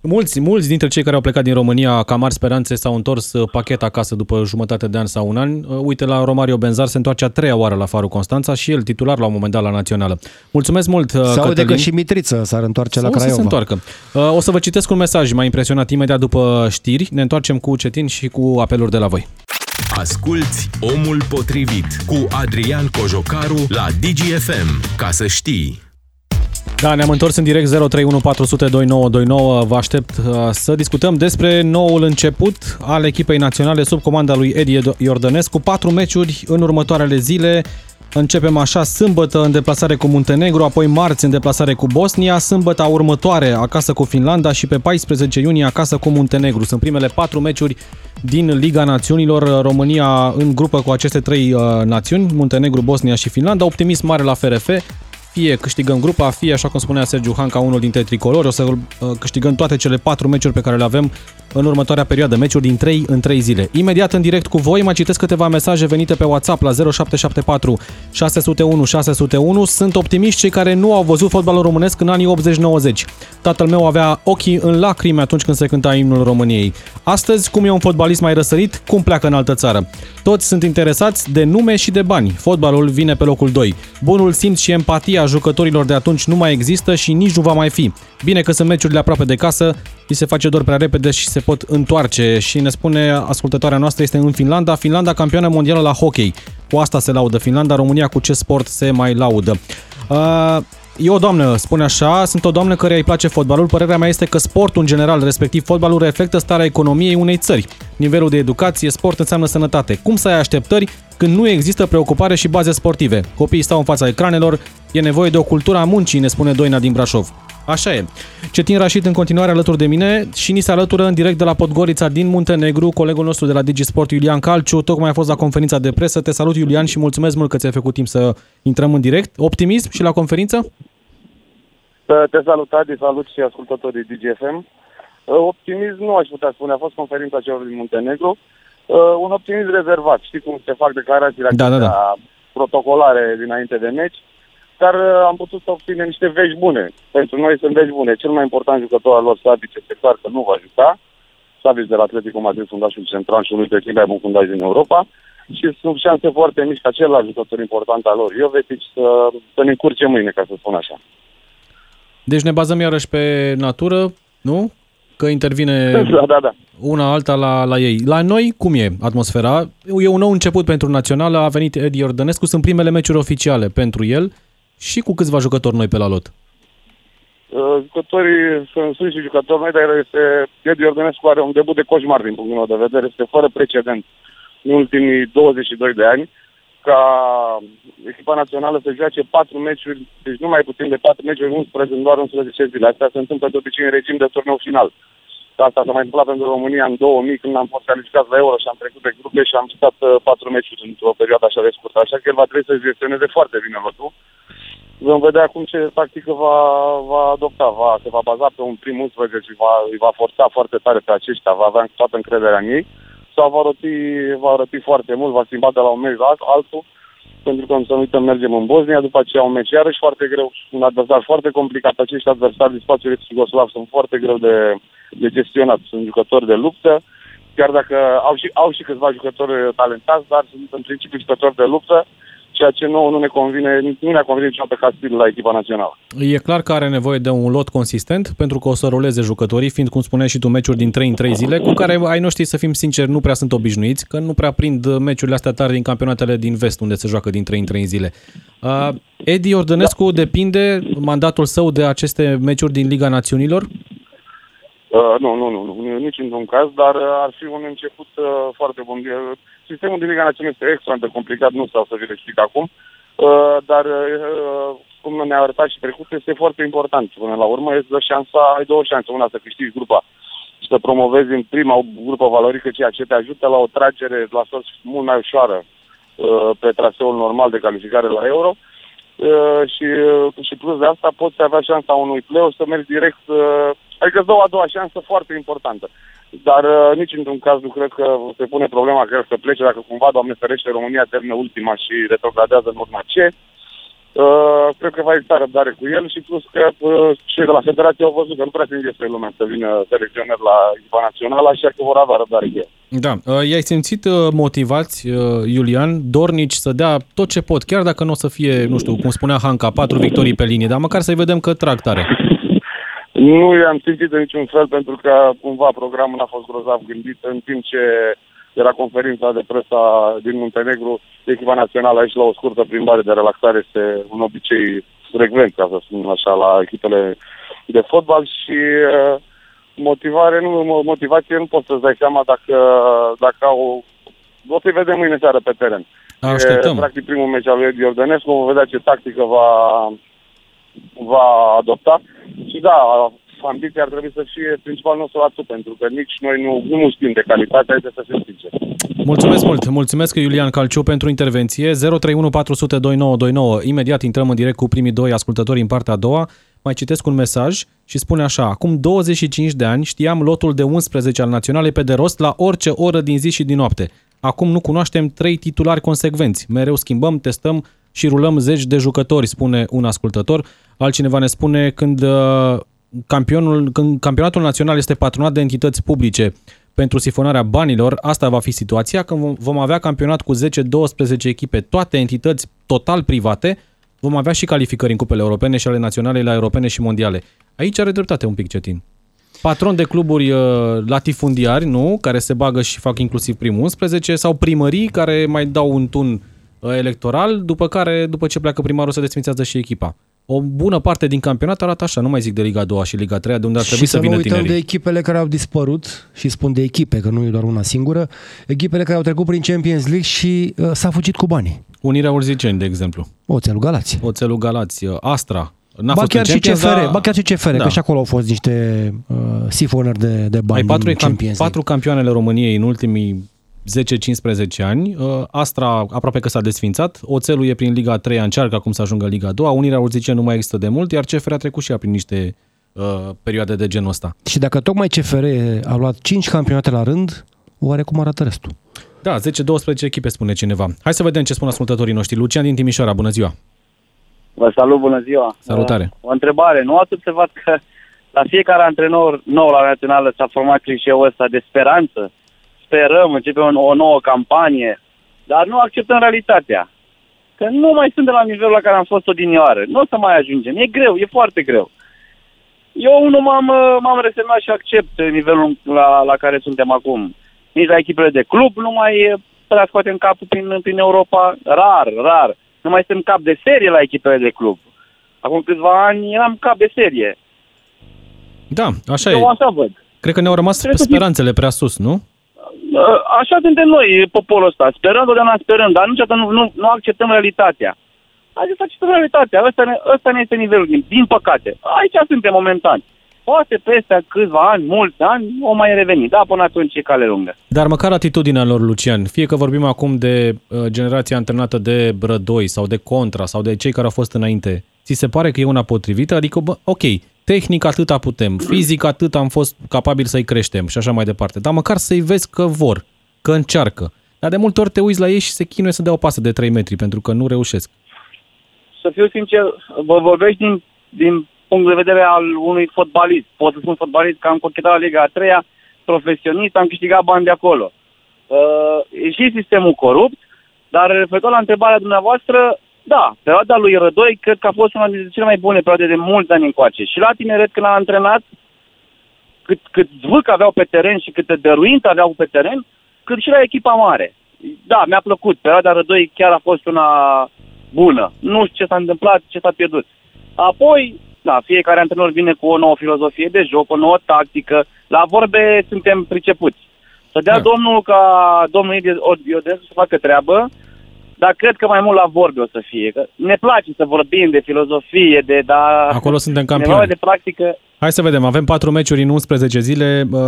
Mulți, mulți dintre cei care au plecat din România ca mari speranțe s-au întors uh, pachet acasă după jumătate de an sau un an. Uh, Uite, la Romario Benzar se întoarce a treia oară la Farul Constanța și el titular la un moment dat la Națională. Mulțumesc mult, uh, Se aude Cătălin. că și Mitriță s-ar întoarce la o să se Craiova. întoarcă. Uh, O să vă citesc un mesaj, m-a impresionat imediat după știri. Ne întoarcem cu Cetin și cu apeluri de la voi. Asculți Omul Potrivit cu Adrian Cojocaru la DGFM. Ca să știi... Da, ne-am întors în direct 031 Vă aștept uh, să discutăm despre noul început al echipei naționale sub comanda lui Edi Iordănescu. Patru meciuri în următoarele zile. Începem așa sâmbătă în deplasare cu Muntenegru, apoi marți în deplasare cu Bosnia, sâmbătă următoare acasă cu Finlanda și pe 14 iunie acasă cu Muntenegru. Sunt primele patru meciuri din Liga Națiunilor, România în grupă cu aceste trei uh, națiuni, Muntenegru, Bosnia și Finlanda. Optimism mare la FRF, fie câștigăm grupa, fie, așa cum spunea Sergiu Hanca, unul dintre tricolori, o să uh, câștigăm toate cele patru meciuri pe care le avem în următoarea perioadă, meciuri din 3 în 3 zile. Imediat în direct cu voi, mai citesc câteva mesaje venite pe WhatsApp la 0774 601 601. Sunt optimiști cei care nu au văzut fotbalul românesc în anii 80-90. Tatăl meu avea ochii în lacrimi atunci când se cânta imnul României. Astăzi, cum e un fotbalist mai răsărit, cum pleacă în altă țară. Toți sunt interesați de nume și de bani. Fotbalul vine pe locul 2. Bunul simț și empatia jucătorilor de atunci nu mai există și nici nu va mai fi. Bine că sunt meciurile aproape de casă, îi se face doar prea repede și se pot întoarce. Și ne spune ascultătoarea noastră este în Finlanda. Finlanda campioană mondială la hockey. Cu asta se laudă Finlanda, România cu ce sport se mai laudă. Uh, E o doamnă, spune așa, sunt o doamnă care îi place fotbalul. Părerea mea este că sportul în general, respectiv fotbalul, reflectă starea economiei unei țări. Nivelul de educație, sport înseamnă sănătate. Cum să ai așteptări când nu există preocupare și baze sportive? Copiii stau în fața ecranelor, e nevoie de o cultură a muncii, ne spune Doina din Brașov. Așa e. Cetin Rașit în continuare alături de mine și ni se alătură în direct de la Podgorița din Muntenegru, colegul nostru de la Digisport, Iulian Calciu. Tocmai a fost la conferința de presă. Te salut, Iulian, și mulțumesc mult că ți-ai făcut timp să intrăm în direct. Optimism și la conferință? Te salut, Adi, salut și ascultătorii DGFM. Optimism nu aș putea spune, a fost conferința celor din Muntenegru. Un optimism rezervat. Știi cum se fac declarațiile da, da, da. protocolare dinainte de meci dar uh, am putut să obținem niște vești bune. Pentru noi sunt vești bune. Cel mai important jucător al lor, Savic, este clar că nu va juca. Savic de la Atletico Madrid, fundașul central și unul dintre cei mai buni fundași din Europa. Și sunt șanse foarte mici ca celălalt jucător important al lor, Jovetic, să, să ne încurce mâine, ca să spun așa. Deci ne bazăm iarăși pe natură, nu? Că intervine da, da, da. una alta la, la ei. La noi, cum e atmosfera? E un nou început pentru Națională, a venit Edi Iordănescu, sunt primele meciuri oficiale pentru el și cu câțiva jucători noi pe la lot? Uh, jucătorii sunt, sunt și jucători noi, dar este, Edi Ordănescu are un debut de coșmar din punctul meu de vedere. Este fără precedent în ultimii 22 de ani ca echipa națională să joace 4 meciuri, deci nu mai puțin de 4 meciuri, 11 în doar 11 zile. Asta se întâmplă de obicei în regim de turneu final. Asta s-a mai întâmplat pentru România în 2000, când am fost calificat la Euro și am trecut de grupe și am stat 4 uh, meciuri într-o perioadă așa de scurtă. Așa că el va trebui să gestioneze foarte bine lotul Vom vedea cum ce tactică va, va adopta. Va, se va baza pe un prim 11 și va, îi va forța foarte tare pe aceștia, va avea toată încrederea în ei sau va răpi, va răpi foarte mult, va schimba de la un meci la altul, pentru că, să nu uităm, mergem în Bosnia, după aceea un meci iarăși foarte greu, un adversar foarte complicat. Acești adversari din spațiul Iugoslav sunt foarte greu de, de gestionat. Sunt jucători de luptă, chiar dacă au și, au și câțiva jucători talentați, dar sunt în principiu jucători de luptă ceea ce nouă nu ne convine, nu ne-a convine niciodată ca stil la echipa națională. E clar că are nevoie de un lot consistent, pentru că o să roleze jucătorii, fiind, cum spuneai și tu, meciuri din 3 în 3 zile, cu care ai noștri, să fim sinceri, nu prea sunt obișnuiți, că nu prea prind meciurile astea tare din campionatele din vest, unde se joacă din 3 în 3 zile. Uh, Edi Ordănescu da. depinde mandatul său de aceste meciuri din Liga Națiunilor? Uh, nu, nu, nu, nu, nici într-un caz, dar uh, ar fi un început uh, foarte bun. Sistemul de Liga Națiunilor este extrem de complicat, nu stau să vi explic acum, uh, dar uh, cum ne-a arătat și trecut, este foarte important. Până la urmă, este dă șansa, ai două șanse. Una să câștigi grupa și să promovezi în prima grupă valorică, ceea ce te ajută la o tragere la sorți mult mai ușoară uh, pe traseul normal de calificare la Euro. Uh, și, uh, și plus de asta poți avea șansa unui play să mergi direct, uh, adică îți dă o a doua șansă foarte importantă. Dar uh, nici într-un caz nu cred că se pune problema că el să plece dacă cumva, Doamne ferește, România termină ultima și retrogradează în urma ce. Uh, cred că va exista răbdare cu el și plus că uh, cei de la Federație au văzut că nu prea se despre lumea să vină selecționer la echipa națională, așa că vor avea răbdare cu el. Da. Uh, i-ai simțit uh, motivați, uh, Iulian, dornici să dea tot ce pot, chiar dacă nu o să fie, nu știu, cum spunea Hanca, patru victorii pe linie, dar măcar să-i vedem că trag tare. Nu i-am simțit de niciun fel pentru că cumva programul a fost grozav gândit în timp ce era conferința de presa din Muntenegru, echipa națională aici la o scurtă plimbare de relaxare este un obicei frecvent, ca să spun așa, la echipele de fotbal și uh, motivare, nu, motivație nu poți să-ți dai seama dacă, dacă au... O să vedem mâine seară pe teren. Așteptăm. E, practic primul meci al lui Edi Iordănescu, vom vedea ce tactică va, va adopta. Și da, ambiția ar trebui să fie principal nostru atu, pentru că nici noi nu, nu știm de calitate, haideți să fim sinceri. Mulțumesc mult! Mulțumesc Iulian Calciu pentru intervenție. 031 400 2929. Imediat intrăm în direct cu primii doi ascultători în partea a doua. Mai citesc un mesaj și spune așa. Acum 25 de ani știam lotul de 11 al naționalei pe de rost la orice oră din zi și din noapte. Acum nu cunoaștem trei titulari consecvenți. Mereu schimbăm, testăm și rulăm zeci de jucători, spune un ascultător. Altcineva ne spune când uh, campionul, când campionatul național este patronat de entități publice pentru sifonarea banilor, asta va fi situația când vom- vom avea campionat cu 10-12 echipe, toate entități total private, vom avea și calificări în cupele europene și ale naționale la europene și mondiale. Aici are dreptate un pic Cetin. Patron de cluburi uh, latifundiari, nu, care se bagă și fac inclusiv primul 11, sau primării care mai dau un tun uh, electoral, după care, după ce pleacă primarul, se desfințează și echipa. O bună parte din campionat arată așa, nu mai zic de Liga 2 și Liga 3, de unde ar trebui și să, să vină nu uităm tinerii. de echipele care au dispărut, și spun de echipe, că nu e doar una singură, echipele care au trecut prin Champions League și uh, s-a fugit cu banii. Unirea Urziceni, de exemplu. Oțelul Galați. Oțelul Galați, uh, Astra. N-a Ba fost chiar, în și Champions, CFR, dar- ba chiar și CFR, Da. că și acolo au fost niște uh, sifonări de, de bani Ai patru, din cam, Champions League. patru campioanele României în ultimii 10-15 ani. Uh, Astra aproape că s-a desfințat. Oțelul e prin Liga 3, încearcă acum să ajungă în Liga 2. Unirea Urziceni nu mai există de mult, iar CFR a trecut și ea prin niște uh, perioade de genul ăsta. Și dacă tocmai CFR a luat 5 campionate la rând, oare cum arată restul? Da, 10-12 echipe, spune cineva. Hai să vedem ce spun ascultătorii noștri. Lucian din Timișoara, bună ziua! Vă salut, bună ziua. Salutare. Uh, O întrebare. Nu ați observat că la fiecare antrenor nou la Națională s-a format clișeul ăsta de speranță? Sperăm, începem o, o nouă campanie, dar nu acceptăm realitatea. Că nu mai suntem la nivelul la care am fost odinioară. Nu o să mai ajungem. E greu, e foarte greu. Eu unul m-am, uh, m-am resemnat și accept nivelul la, la care suntem acum. Nici la echipele de club nu mai uh, prea scoatem capul prin, prin Europa. Rar, rar. Nu mai suntem cap de serie la echipele de club. Acum câțiva ani eram cap de serie. Da, așa Eu e. așa văd. Cred că ne-au rămas Cred că- speranțele prea sus, nu? Uh, Așa suntem noi, poporul ăsta. Sperăm, totdeauna sperăm, dar niciodată nu, nu, nu acceptăm realitatea. Haideți să acceptăm realitatea. Ăsta ne, ăsta ne este nivelul, din, din păcate. Aici suntem momentan. Poate peste câțiva ani, mulți ani, o mai reveni. Da, până atunci e cale lungă. Dar măcar atitudinea lor, Lucian, fie că vorbim acum de uh, generația antrenată de Brădoi sau de Contra sau de cei care au fost înainte, ți se pare că e una potrivită? Adică, bă, ok, tehnic atâta putem, fizic atât am fost capabili să-i creștem și așa mai departe, dar măcar să-i vezi că vor, că încearcă. Dar de multe ori te uiți la ei și se chinuie să dea o pasă de 3 metri pentru că nu reușesc. Să fiu sincer, vă vorbești din, din punct de vedere al unui fotbalist. Pot să spun fotbalist că am conchetat la Liga a treia, profesionist, am câștigat bani de acolo. Uh, e și sistemul corupt, dar referitor la întrebarea dumneavoastră, da, perioada lui Rădoi cred că a fost una dintre cele mai bune perioade de mulți ani încoace. Și la tineret când a antrenat, cât, cât zvâc aveau pe teren și câte dăruință aveau pe teren, cât și la echipa mare. Da, mi-a plăcut. Perioada Rădoi chiar a fost una bună. Nu știu ce s-a întâmplat, ce s-a pierdut. Apoi, da, fiecare antrenor vine cu o nouă filozofie de joc, o nouă tactică. La vorbe suntem pricepuți. Să dea Da. da. domnul ca domnul Iodescu să facă treabă, dar cred că mai mult la vorbe o să fie. Că ne place să vorbim de filozofie, de... Da, Acolo suntem nevoie campioni. de practică. Hai să vedem, avem 4 meciuri în 11 zile. Uh,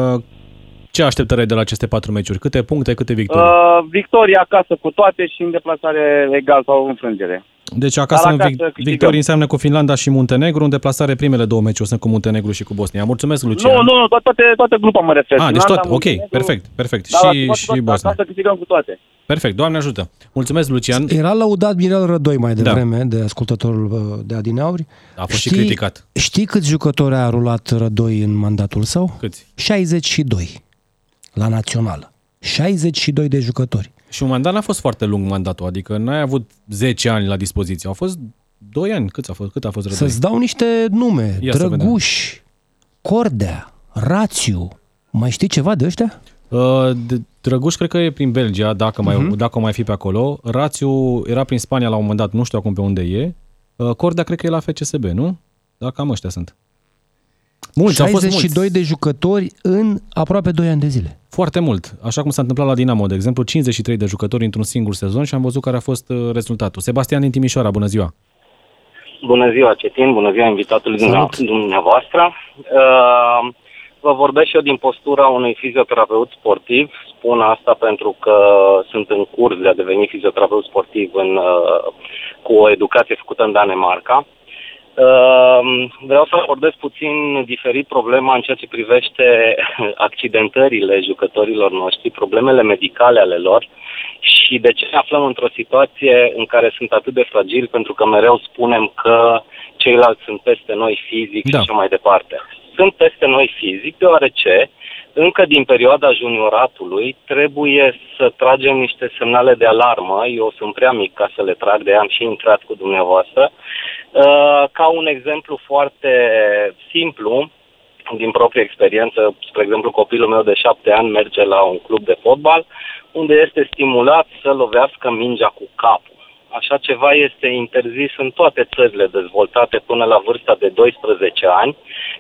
Ce așteptări ai de la aceste 4 meciuri? Câte puncte, câte victorii? Uh, victoria acasă cu toate și în deplasare egal sau înfrângere. Deci acasă, Dar în acasă vic- câștigăm. victorii înseamnă cu Finlanda și Muntenegru, în deplasare primele două meciuri sunt cu Muntenegru și cu Bosnia. Mulțumesc, Lucian. Nu, nu, nu, toate, toate, toată grupa mă refer. Ah, deci Finlanda, tot, ok, Muntenegru, perfect, perfect. Da, și toate, și toate, Bosnia. Acasă câștigăm cu toate. Perfect, Doamne ajută. Mulțumesc, Lucian. Era laudat Mirel Rădoi mai Da. devreme de ascultătorul uh, de Adinauri. A fost și criticat. Știi câți jucători a rulat Rădoi în mandatul său? Câți? 62 la națională. 62 de jucători. Și un mandat n-a fost foarte lung mandatul, adică n-ai avut 10 ani la dispoziție, au fost 2 ani. Cât a fost? Cât a fost rădoi? Să-ți dau niște nume. Ia să Drăguș, Cordea, Rațiu. Mai știi ceva de ăștia? Uh, de- Drăguș cred că e prin Belgia, dacă, mai, Mhm. dacă o mai fi pe acolo. Rațiu era prin Spania la un moment dat, nu știu acum pe unde e. Uh, Cordea cred că e la FCSB, nu? Da, cam ăștia sunt. Mulți, au fost 62 mulți. de jucători în aproape 2 ani de zile. Foarte mult. Așa cum s-a întâmplat la Dinamo, de exemplu, 53 de jucători într-un singur sezon și am văzut care a fost uh, rezultatul. Sebastian din Timișoara, bună ziua! Bună ziua, Cetin, bună ziua invitatului Salut. dumneavoastră. Uh, Vă vorbesc și eu din postura unui fizioterapeut sportiv. Spun asta pentru că sunt în curs de a deveni fizioterapeut sportiv în, uh, cu o educație făcută în Danemarca. Uh, Vreau să abordez puțin diferit problema în ceea ce privește [laughs] accidentările jucătorilor noștri, problemele medicale ale lor și de ce ne aflăm într-o situație în care sunt atât de fragili, pentru că mereu spunem că ceilalți sunt peste noi fizic Da. și așa mai departe. Sunt peste noi fizic deoarece încă din perioada junioratului trebuie să tragem niște semnale de alarmă. Eu sunt prea mic ca să le trag, de aia am și intrat cu dumneavoastră. Uh, Ca un exemplu foarte simplu, din proprie experiență, spre exemplu, copilul meu de șapte ani merge la un club de fotbal unde este stimulat să lovească mingea cu capul. Așa ceva este interzis în toate țările dezvoltate până la vârsta de 12 ani,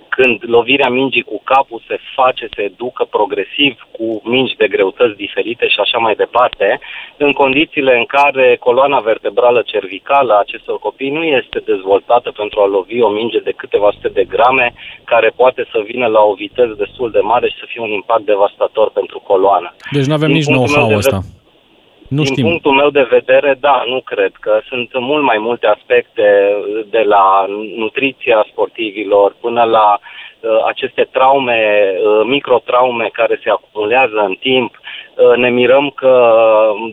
când lovirea mingii cu capul se face, se educă progresiv cu mingi de greutăți diferite și așa mai departe, în condițiile în care coloana vertebrală cervicală a acestor copii nu este dezvoltată pentru a lovi o minge de câteva sute de grame, care poate să vină la o viteză destul de mare și să fie un impact devastator pentru coloană. Deci nu avem Din nici punctul meu know-how de ăsta. Nu din știm. punctul meu de vedere, da, nu cred că sunt mult mai multe aspecte de la nutriția sportivilor până la uh, aceste traume, uh, microtraume care se acumulează în timp. Uh, ne mirăm că,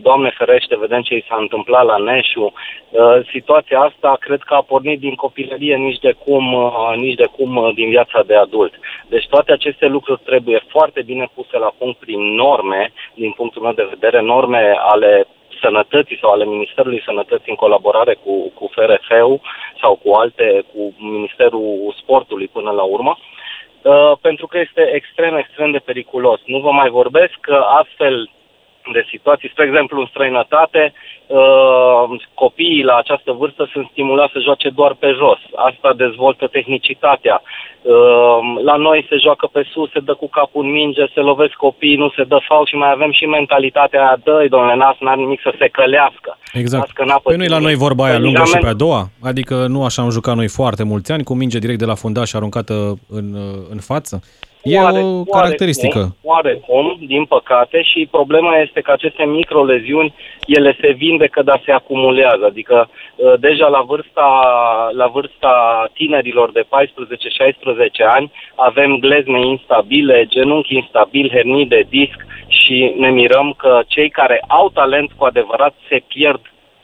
Doamne ferește, vedem ce i s-a întâmplat la Neșu. Uh, situația asta cred că a pornit din copilărie, nici de cum, uh, nici de cum uh, din viața de adult. Deci toate aceste lucruri trebuie foarte bine puse la punct prin norme, din punctul meu de vedere, norme ale sănătății sau ale Ministerului Sănătății în colaborare cu, cu FRF-ul sau cu alte, cu Ministerul Sportului până la urmă, uh, pentru că este extrem, extrem de periculos. Nu vă mai vorbesc că astfel de situații, spre exemplu în străinătate, uh, copiii la această vârstă sunt stimulați să joace doar pe jos. Asta dezvoltă tehnicitatea. Uh, la noi se joacă pe sus, se dă cu capul în minge, se lovesc copiii, nu se dă faul și mai avem și mentalitatea aia, dă-i, domnule, nas, n-ar nimic să se călească. Exact. Las că n-a Păi nu e la pățit noi nimic. vorba aia lungă și pe a Ligament- doua? Adică nu așa am jucat noi foarte mulți ani, cu minge direct de la fundaș aruncată în, în față? E Oare- o caracteristică. Oarecum, oarecum, din păcate, și problema este că aceste microleziuni, ele se vindecă, dar se acumulează. Adică, uh, deja la vârsta, la vârsta tinerilor de 14-16 ani, avem glezne instabile, genunchi instabil, hernii de disc și ne mirăm că cei care au talent cu adevărat se pierd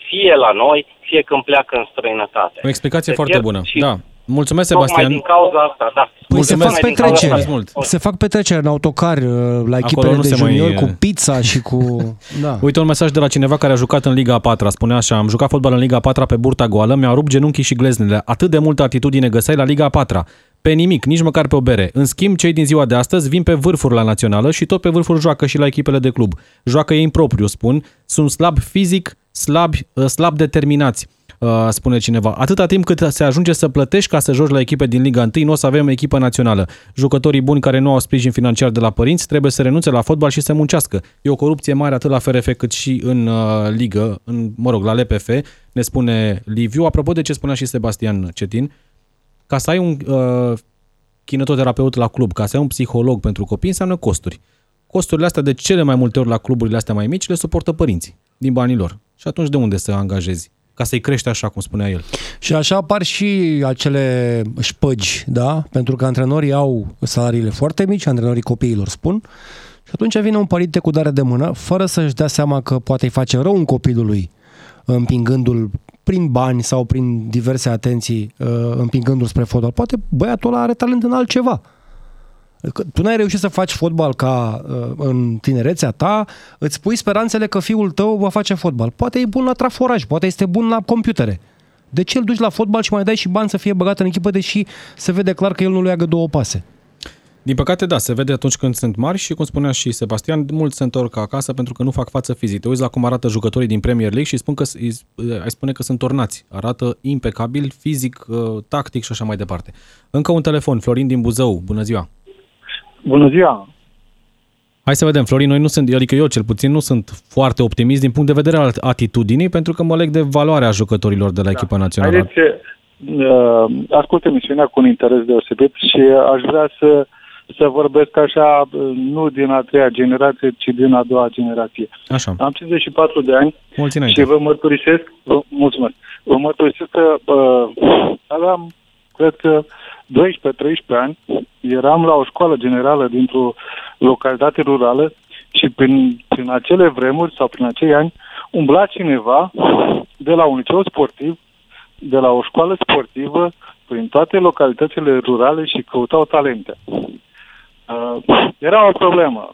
fie la noi, fie când pleacă în străinătate. O explicație Se foarte pierd bună. și Da. Mulțumesc, Tocmai Sebastian. din cauza asta, da. Păi se Mulțumesc. fac Tocmai din cauza petreceri. asta. mult. Se fac petreceri în autocar uh, la echipele nu de se mai- juniori cu pizza și cu... [laughs] Da. Uite un mesaj de la cineva care a jucat în Liga a 4 Spunea așa, am jucat fotbal în Liga a 4 pe burta goală, mi-au rupt genunchii și gleznele. Atât de multă atitudine găseai la Liga a 4 Pe nimic, nici măcar pe o bere. În schimb, cei din ziua de astăzi vin pe vârfuri la națională și tot pe vârfuri joacă și la echipele de club. Joacă ei în propriu, spun. Sunt slab fizic, slabi, slab determinați. uh, spune cineva. Atâta timp cât se ajunge să plătești ca să joci la echipe din Liga 1, nu o să avem echipă națională. Jucătorii buni care nu au sprijin financiar de la părinți trebuie să renunțe la fotbal și să muncească. E o corupție mare atât la FRF cât și în uh, ligă, în, mă rog, la LPF, ne spune Liviu. Apropo de ce spunea și Sebastian Cetin, ca să ai un uh, kinetoterapeut la club, ca să ai un psiholog pentru copii, înseamnă costuri. Costurile astea de cele mai multe ori la cluburile astea mai mici le suportă părinții din banii lor. Și atunci de unde să angajezi? Ca să-i crești așa, cum spunea el. Și așa apar și acele șpăgi, da? Pentru că antrenorii au salariile foarte mici, antrenorii copiilor spun, și atunci vine un părinte cu dare de mână, fără să-și dea seama că poate îi face rău un copilului, împingându-l prin bani sau prin diverse atenții, uh, împingându-l spre fotbal. Poate băiatul ăla are talent în altceva. Că Tu n-ai reușit să faci fotbal ca uh, în tinerețea ta, îți pui speranțele că fiul tău va face fotbal. Poate e bun la traforaj, poate este bun la computere. De ce îl duci la fotbal și mai dai și bani să fie băgat în echipă, deși se vede clar că el nu le iagă două pase? Din păcate, da, se vede atunci când sunt mari și, cum spunea și Sebastian, mulți se întorc acasă pentru că nu fac față fizic. Te uiți la cum arată jucătorii din Premier League și spun că, ai spune că sunt tornați. Arată impecabil, fizic, uh, tactic și așa mai departe. Încă un telefon, Florin din Buzău. Bună ziua! Bună ziua! Hai să vedem, Florin, noi nu sunt, adică eu cel puțin nu sunt foarte optimist din punct de vedere al atitudinii, pentru că mă leg de valoarea jucătorilor de la da. echipa națională. Haideți, uh, ascult emisiunea cu un interes deosebit și aș vrea să să vorbesc așa, nu din a treia generație, ci din a doua generație. Așa. Am 54 de ani Mulți și vă mărturisesc, vă, mulțumesc, vă mărturisesc că uh, aveam, cred că, 12-13 ani, eram la o școală generală dintr-o localitate rurală și prin, prin acele vremuri sau prin acei ani umbla cineva de la un liceu sportiv, de la o școală sportivă, prin toate localitățile rurale și căutau talente. Uh, era o problemă.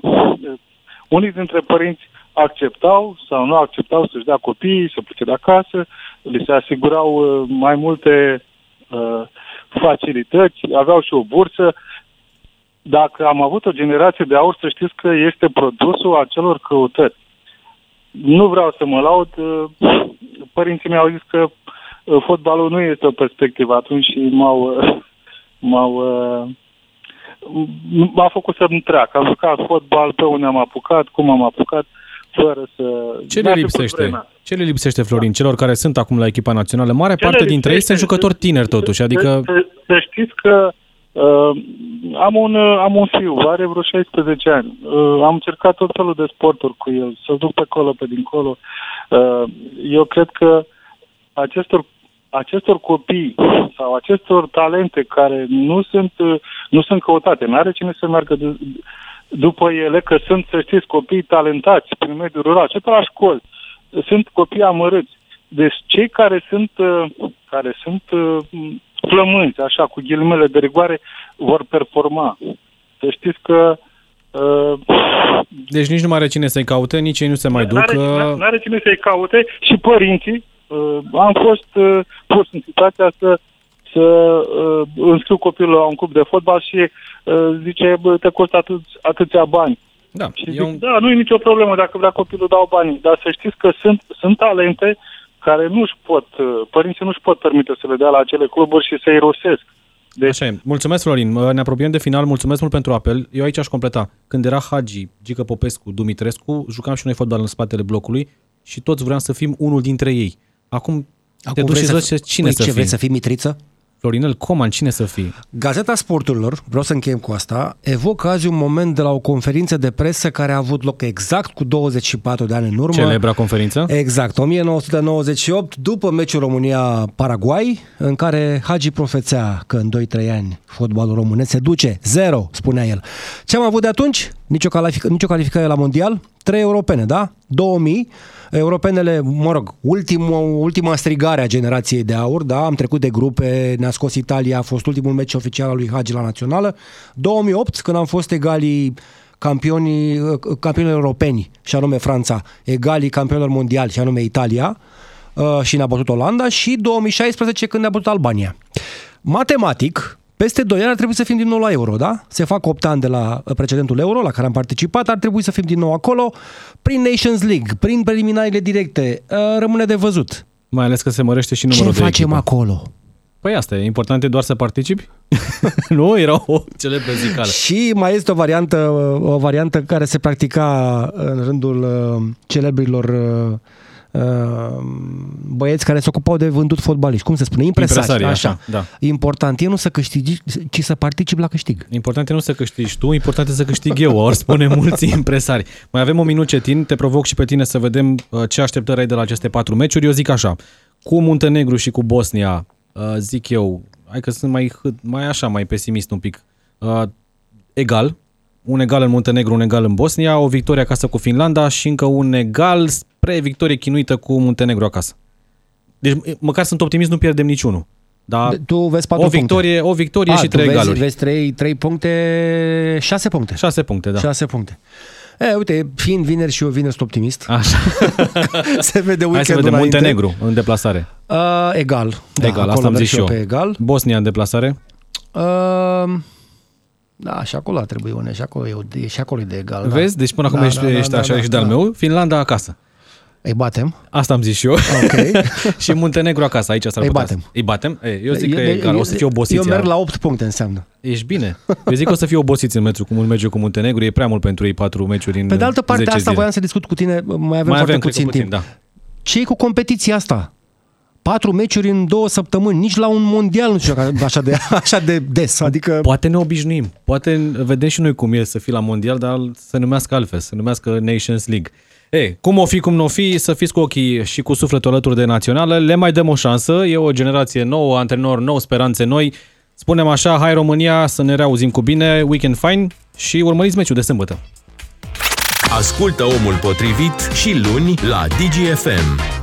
Unii dintre părinți acceptau sau nu acceptau să-și dea copiii, să plece de acasă, li se asigurau uh, mai multe uh, facilități, aveau și o bursă. Dacă am avut o generație de aur, să știți că este produsul acelor căutări. Nu vreau să mă laud, uh, părinții mei au zis că uh, fotbalul nu este o perspectivă atunci și m-au, uh, m-au m-a făcut să-mi treacă. Am jucat fotbal, pe unde am apucat, cum am apucat, fără să... Ce le lipsește? Ce le lipsește, Florin, celor care sunt acum la echipa națională? Mare Ce parte dintre ei sunt jucători tineri, totuși, adică... Să, să știți că uh, am, un, uh, am un fiu, are vreo 16 ani. Uh, am încercat tot felul de sporturi cu el, să duc pe acolo, pe dincolo. Uh, eu cred că acestor acestor copii sau acestor talente care nu sunt, nu sunt căutate, nu are cine să meargă d- după ele, că sunt, să știți, copii talentați prin mediul rural, ce pe la școli, sunt copii amărâți. Deci cei care sunt, care sunt plămânți, așa, cu ghilimele de rigoare, vor performa. Să știți că deci nici nu mai are cine să-i caute, nici ei nu se mai duc. Nu are, are cine să-i caute și părinții uh, am fost uh, pus în situația să să uh, înscriu copilul la un club de fotbal și uh, zice, bă, te costă atât, atâția bani. Da, și zic, un... da, nu e nicio problemă dacă vrea copilul dau bani, dar să știți că sunt, sunt talente care nu-și pot, uh, părinții nu-și pot permite să le dea la acele cluburi și să-i rosesc. Deci... Așa e. Mulțumesc, Florin. Ne apropiem de final. Mulțumesc mult pentru apel. Eu aici aș completa. Când era Hagi, Gică Popescu, Dumitrescu, jucam și noi fotbal în spatele blocului și toți vreau să fim unul dintre ei. Acum, Acum te duci și zici cine păi să ce, fii. vrei să fii Mitriță? Florinel Coman, cine să fie? Gazeta Sporturilor, vreau să încheiem cu asta, evocă azi un moment de la o conferință de presă care a avut loc exact cu 24 de ani în urmă. Celebra conferință? Exact, 1998, după meciul România-Paraguay, în care Hagi profețea că în 2-3 ani fotbalul românesc se duce, zero, spunea el. Ce am avut de atunci? Nicio, calific- nicio calificare la mondial, trei europene, da? 2000, europenele, mă rog, ultima, ultima strigare a generației de aur, da, am trecut de grupe, ne-a scos Italia, a fost ultimul meci oficial al lui Hagi la națională. 2008, când am fost egalii campionii, campionii europeni, și anume Franța, egalii campionilor mondiali, și anume Italia, uh, și ne-a bătut Olanda, și 2016, când ne-a bătut Albania. Matematic, peste 2 ani ar trebui să fim din nou la euro, da? Se fac 8 ani de la precedentul euro la care am participat, ar trebui să fim din nou acolo, prin Nations League, prin preliminariile directe. Uh, Rămâne de văzut. Mai ales că se mărește și numărul Ce de facem echipă. acolo? Păi asta e, important e doar să participi? [laughs] nu? Era o celebră zicală. Și mai este o variantă, o variantă care se practica în rândul uh, celebrilor uh, uh, băieți care se ocupau de vândut fotbaliști. Cum se spune? Impresari. Impresarii, așa. așa, da. Important e nu să câștigi, ci să participi la câștig. Important e nu să câștigi tu, important e să câștig eu, ori spune mulți [laughs] impresari. Mai avem o minut cetin, te provoc și pe tine să vedem uh, ce așteptări ai de la aceste patru meciuri. Eu zic așa, cu Muntenegru și cu Bosnia, uh, zic eu, hai că sunt mai, hât- mai așa, mai pesimist un pic, uh, egal, un egal în Muntenegru, un egal în Bosnia, o victorie acasă cu Finlanda și încă un egal spre victorie chinuită cu Muntenegru acasă. Deci măcar sunt optimist, nu pierdem niciunul. Da, Tu vezi patru o victorie, o victorie A, și tu trei vezi, egaluri. Vezi trei, trei puncte, șase puncte. Șase puncte, da. Șase puncte. E, uite, fiind vineri și eu vineri sunt optimist. Așa. [laughs] se vede Hai să weekendul vedem, înainte. Muntenegru în deplasare. Uh, egal. Da, egal, acolo asta am merg zis și eu. Pe egal. Bosnia în deplasare. Uh, Da, și acolo trebuie une, și acolo e, e și acolo e de egal. da. Vezi? Deci până acum Da, ești, da, da, ești da, așa da, și de-al da. meu. Finlanda acasă. Îi batem. Asta am zis și eu. Ok. [laughs] și Muntenegru acasă, aici s-ar Îi putea. batem. Îi batem? Ei, eu zic că Eu- e egal, o să fie obosiți. Eu merg iar. la 8 puncte înseamnă. Ești bine. Eu zic că o să fie obosiți în meciul cu, în meciul cu Muntenegru. E prea mult pentru ei patru meciuri în Pe de altă parte, 10 asta zile. voiam să discut cu tine, mai avem Mai foarte avem, cred că puțin puțin, timp. da. ce e cu competiția asta? Patru meciuri în două săptămâni, nici la un mondial nu știu dacă [laughs] așa de, așa de des. Adică Poate ne obișnuim. Poate vedem și noi cum e să fii la mondial, dar să numească altfel, să numească Nations League. E, cum o fi, cum nu o fi, să fiți cu ochii și cu sufletul alături de națională, le mai dăm o șansă, e o generație nouă, antrenori nou, speranțe noi. Spunem așa, hai România, să ne reauzim cu bine, weekend fine și urmăriți meciul de sâmbătă. Ascultă omul potrivit și luni la DGFM.